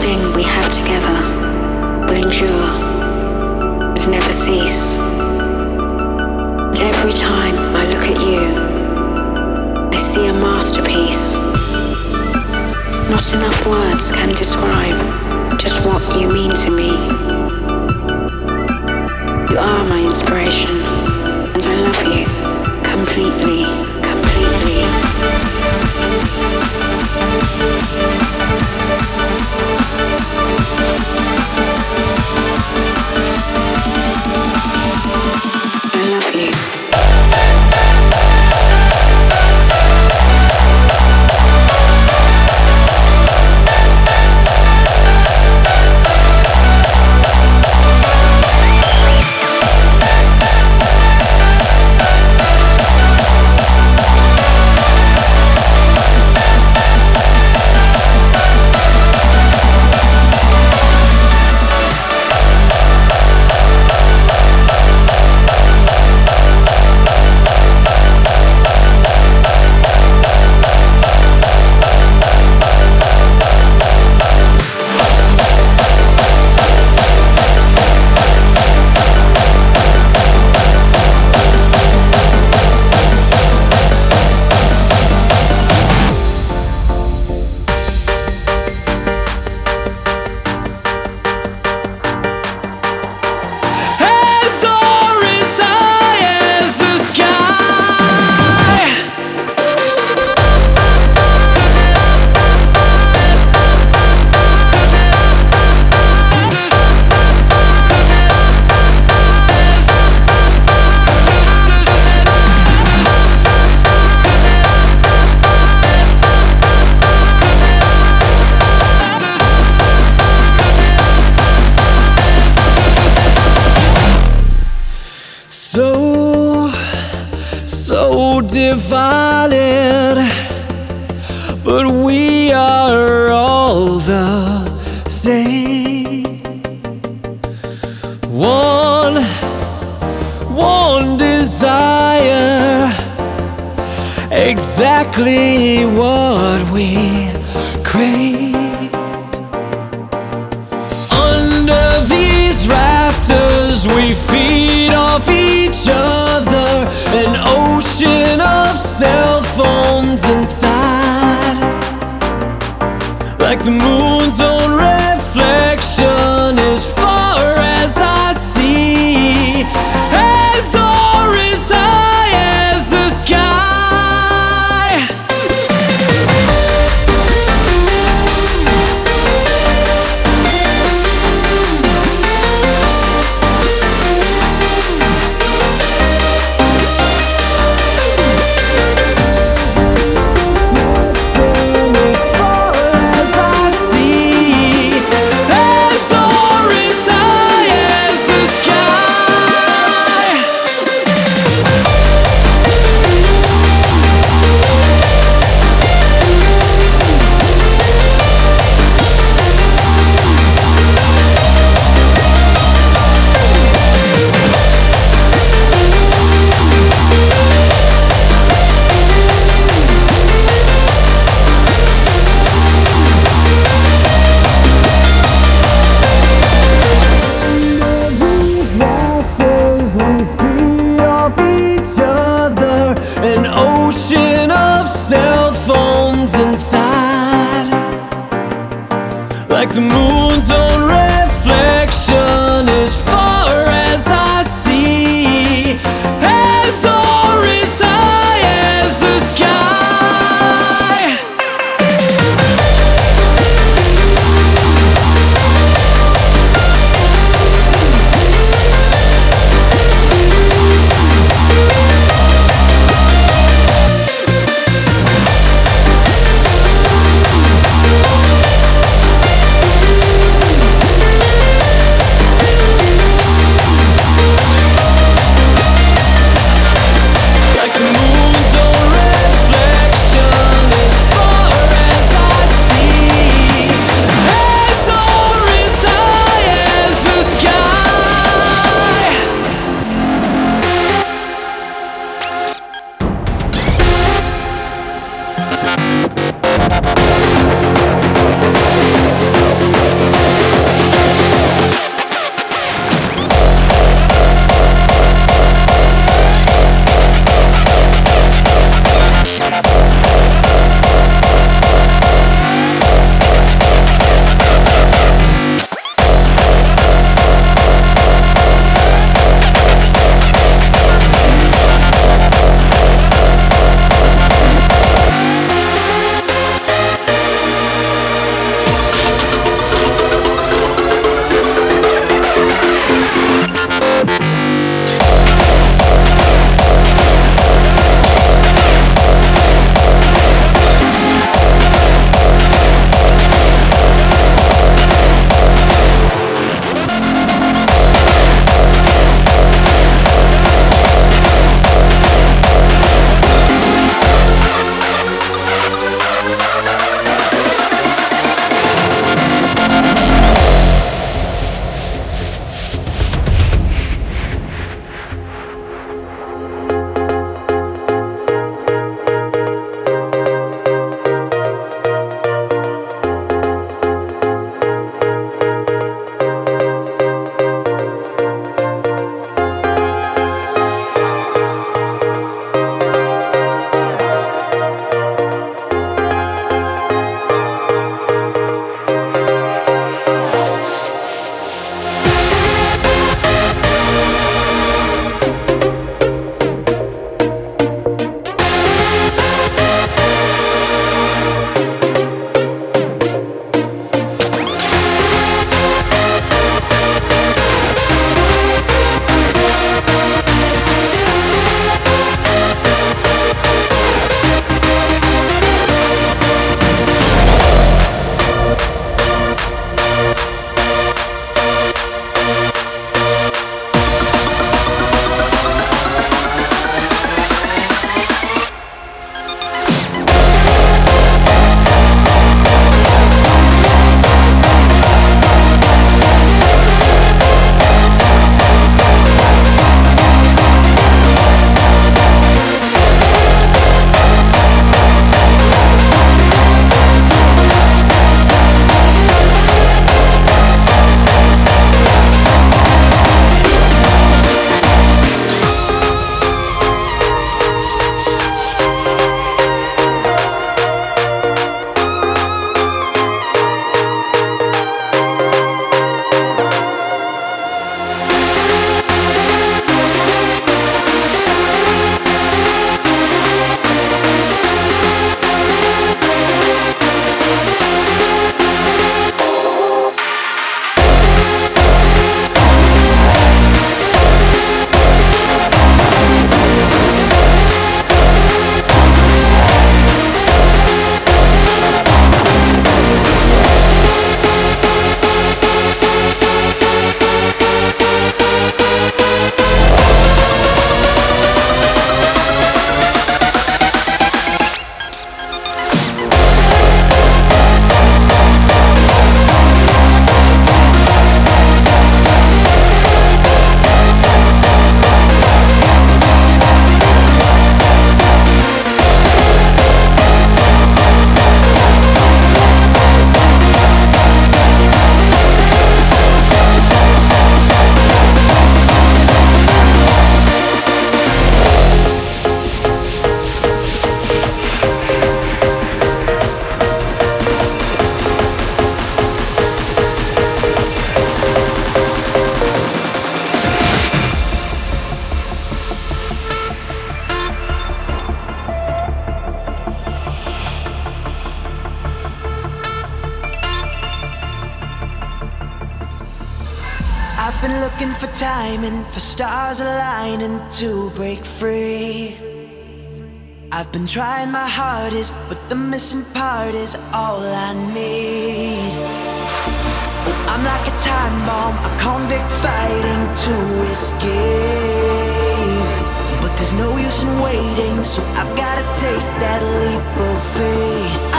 thing we have together will endure and never cease. And every time I look at you, I see a masterpiece. Not enough words can describe just what you mean to me. You are my inspiration, and I love you completely, completely. divided, but we are all the same. One, one desire, exactly what we crave. Under these rafters, we feed off each other ocean of cell phones inside, like the moon. Been trying my hardest, but the missing part is all I need. I'm like a time bomb, a convict fighting to escape. But there's no use in waiting, so I've gotta take that leap of faith.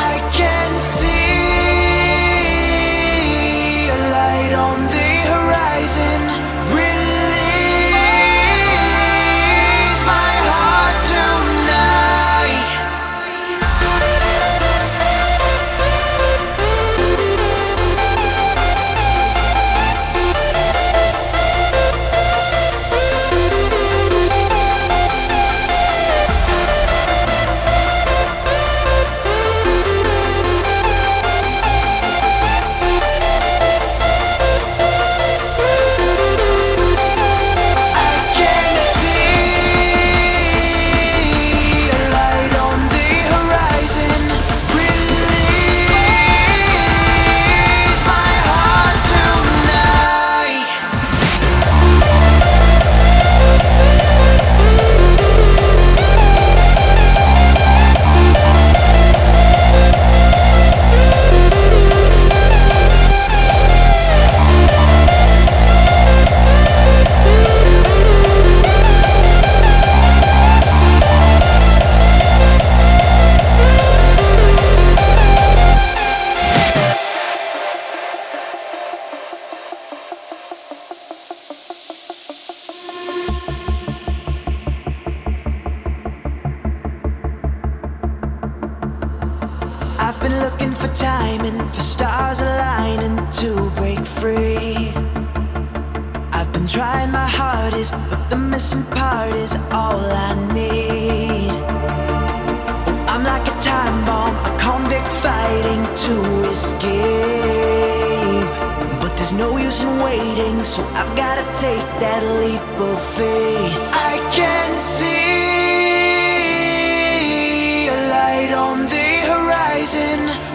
No use in waiting, so I've gotta take that leap of faith. I can see a light on the horizon.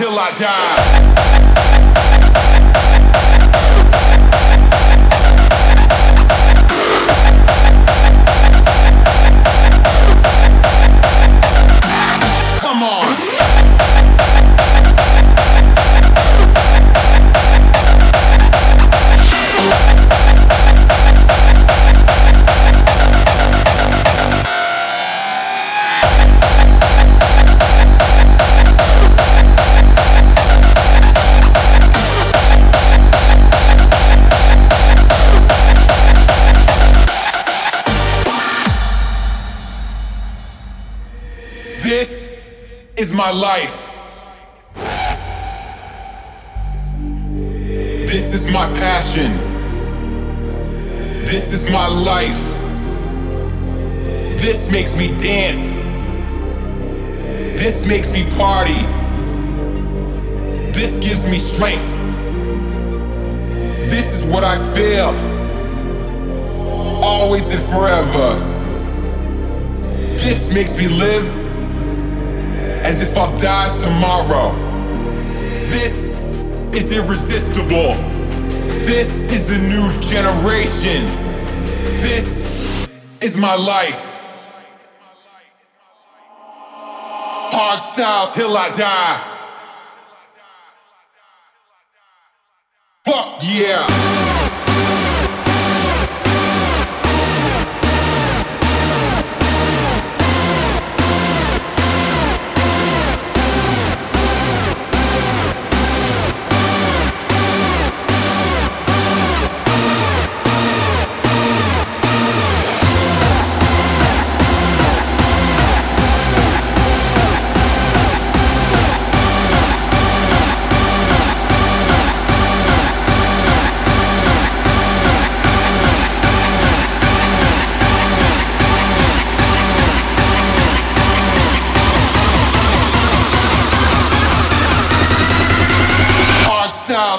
Is my life. This is my passion. This is my life. This makes me dance. This makes me party. This gives me strength. This is what I feel. Always and forever. This makes me live as if I'll die tomorrow. This is irresistible. This is a new generation. This is my life. Hard style till I die. Fuck yeah.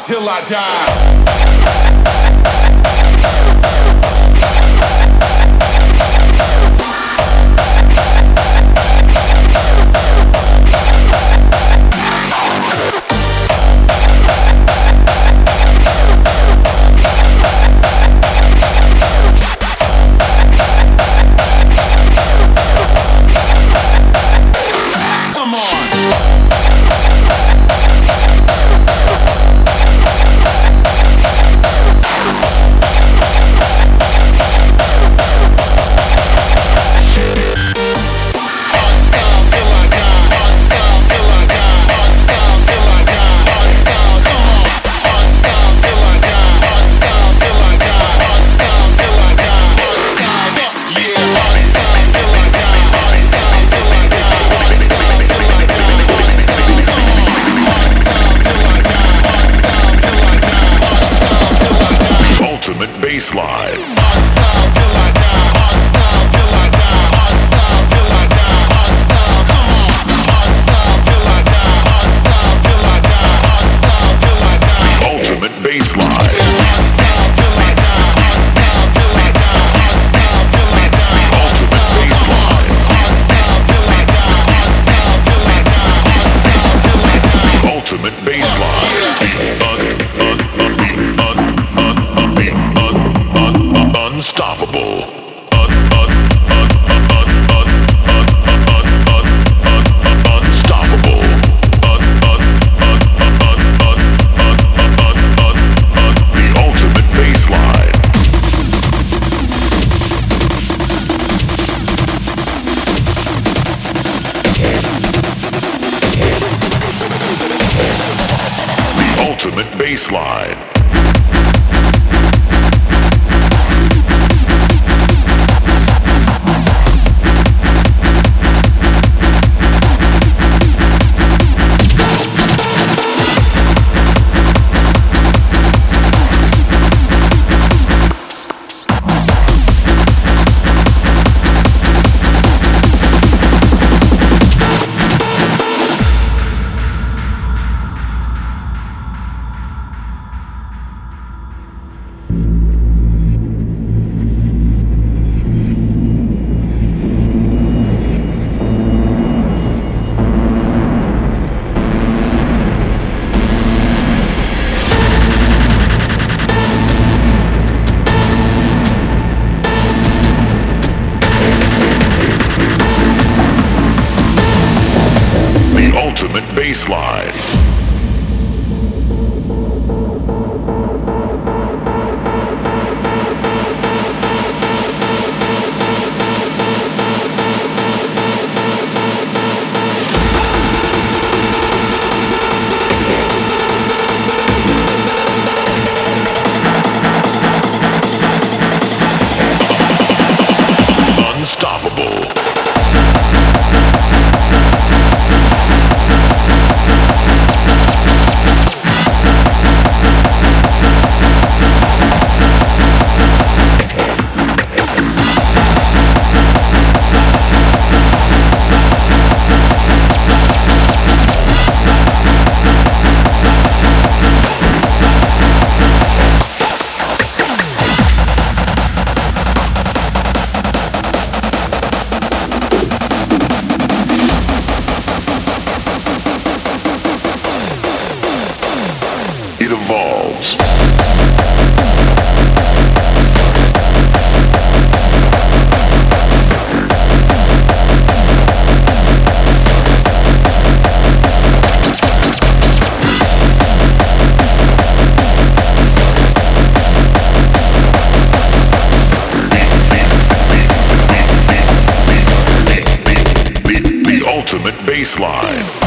Till I die. baseline.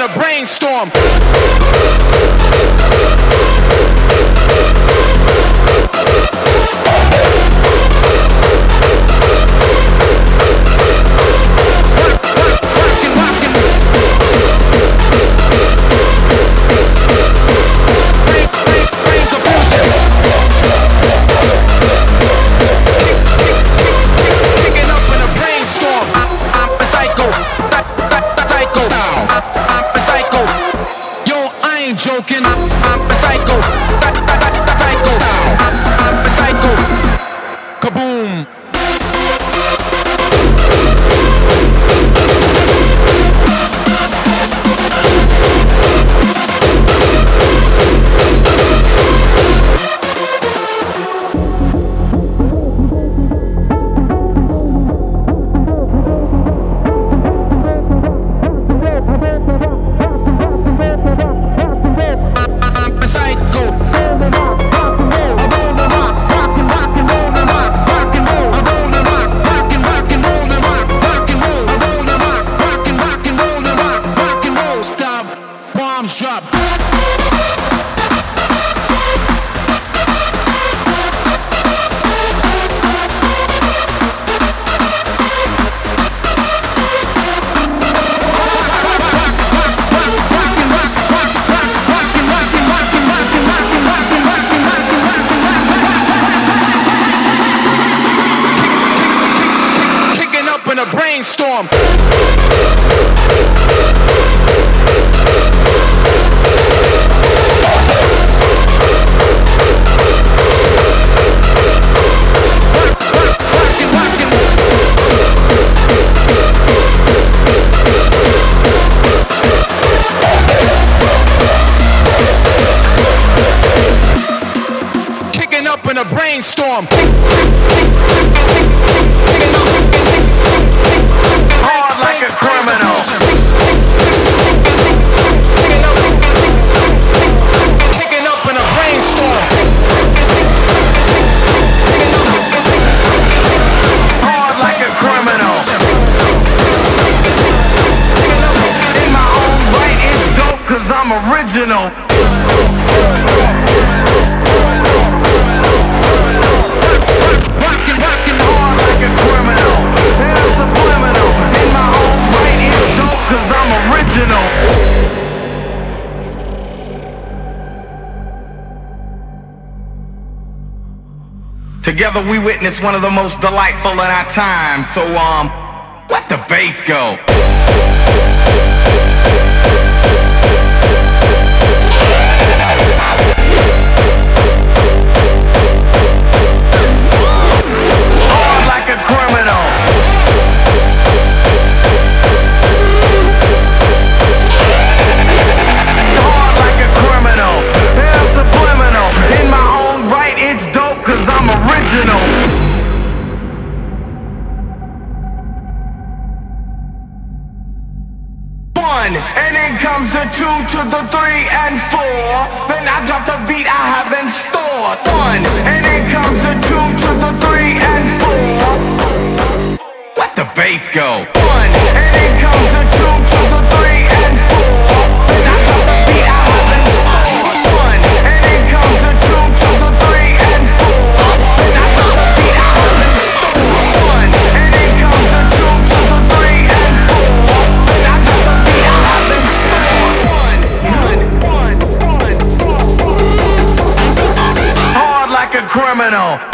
in a brainstorm. Together we witness one of the most delightful in our time. So um, let the bass go. Bass go. One, and then comes the two to the three and four. Then I drop the beat I have in store. One, and then comes the two to the three and four. Then I drop the beat I have in store. One, and then comes the two to the three and four. Then I drop the beat I have in store. criminal.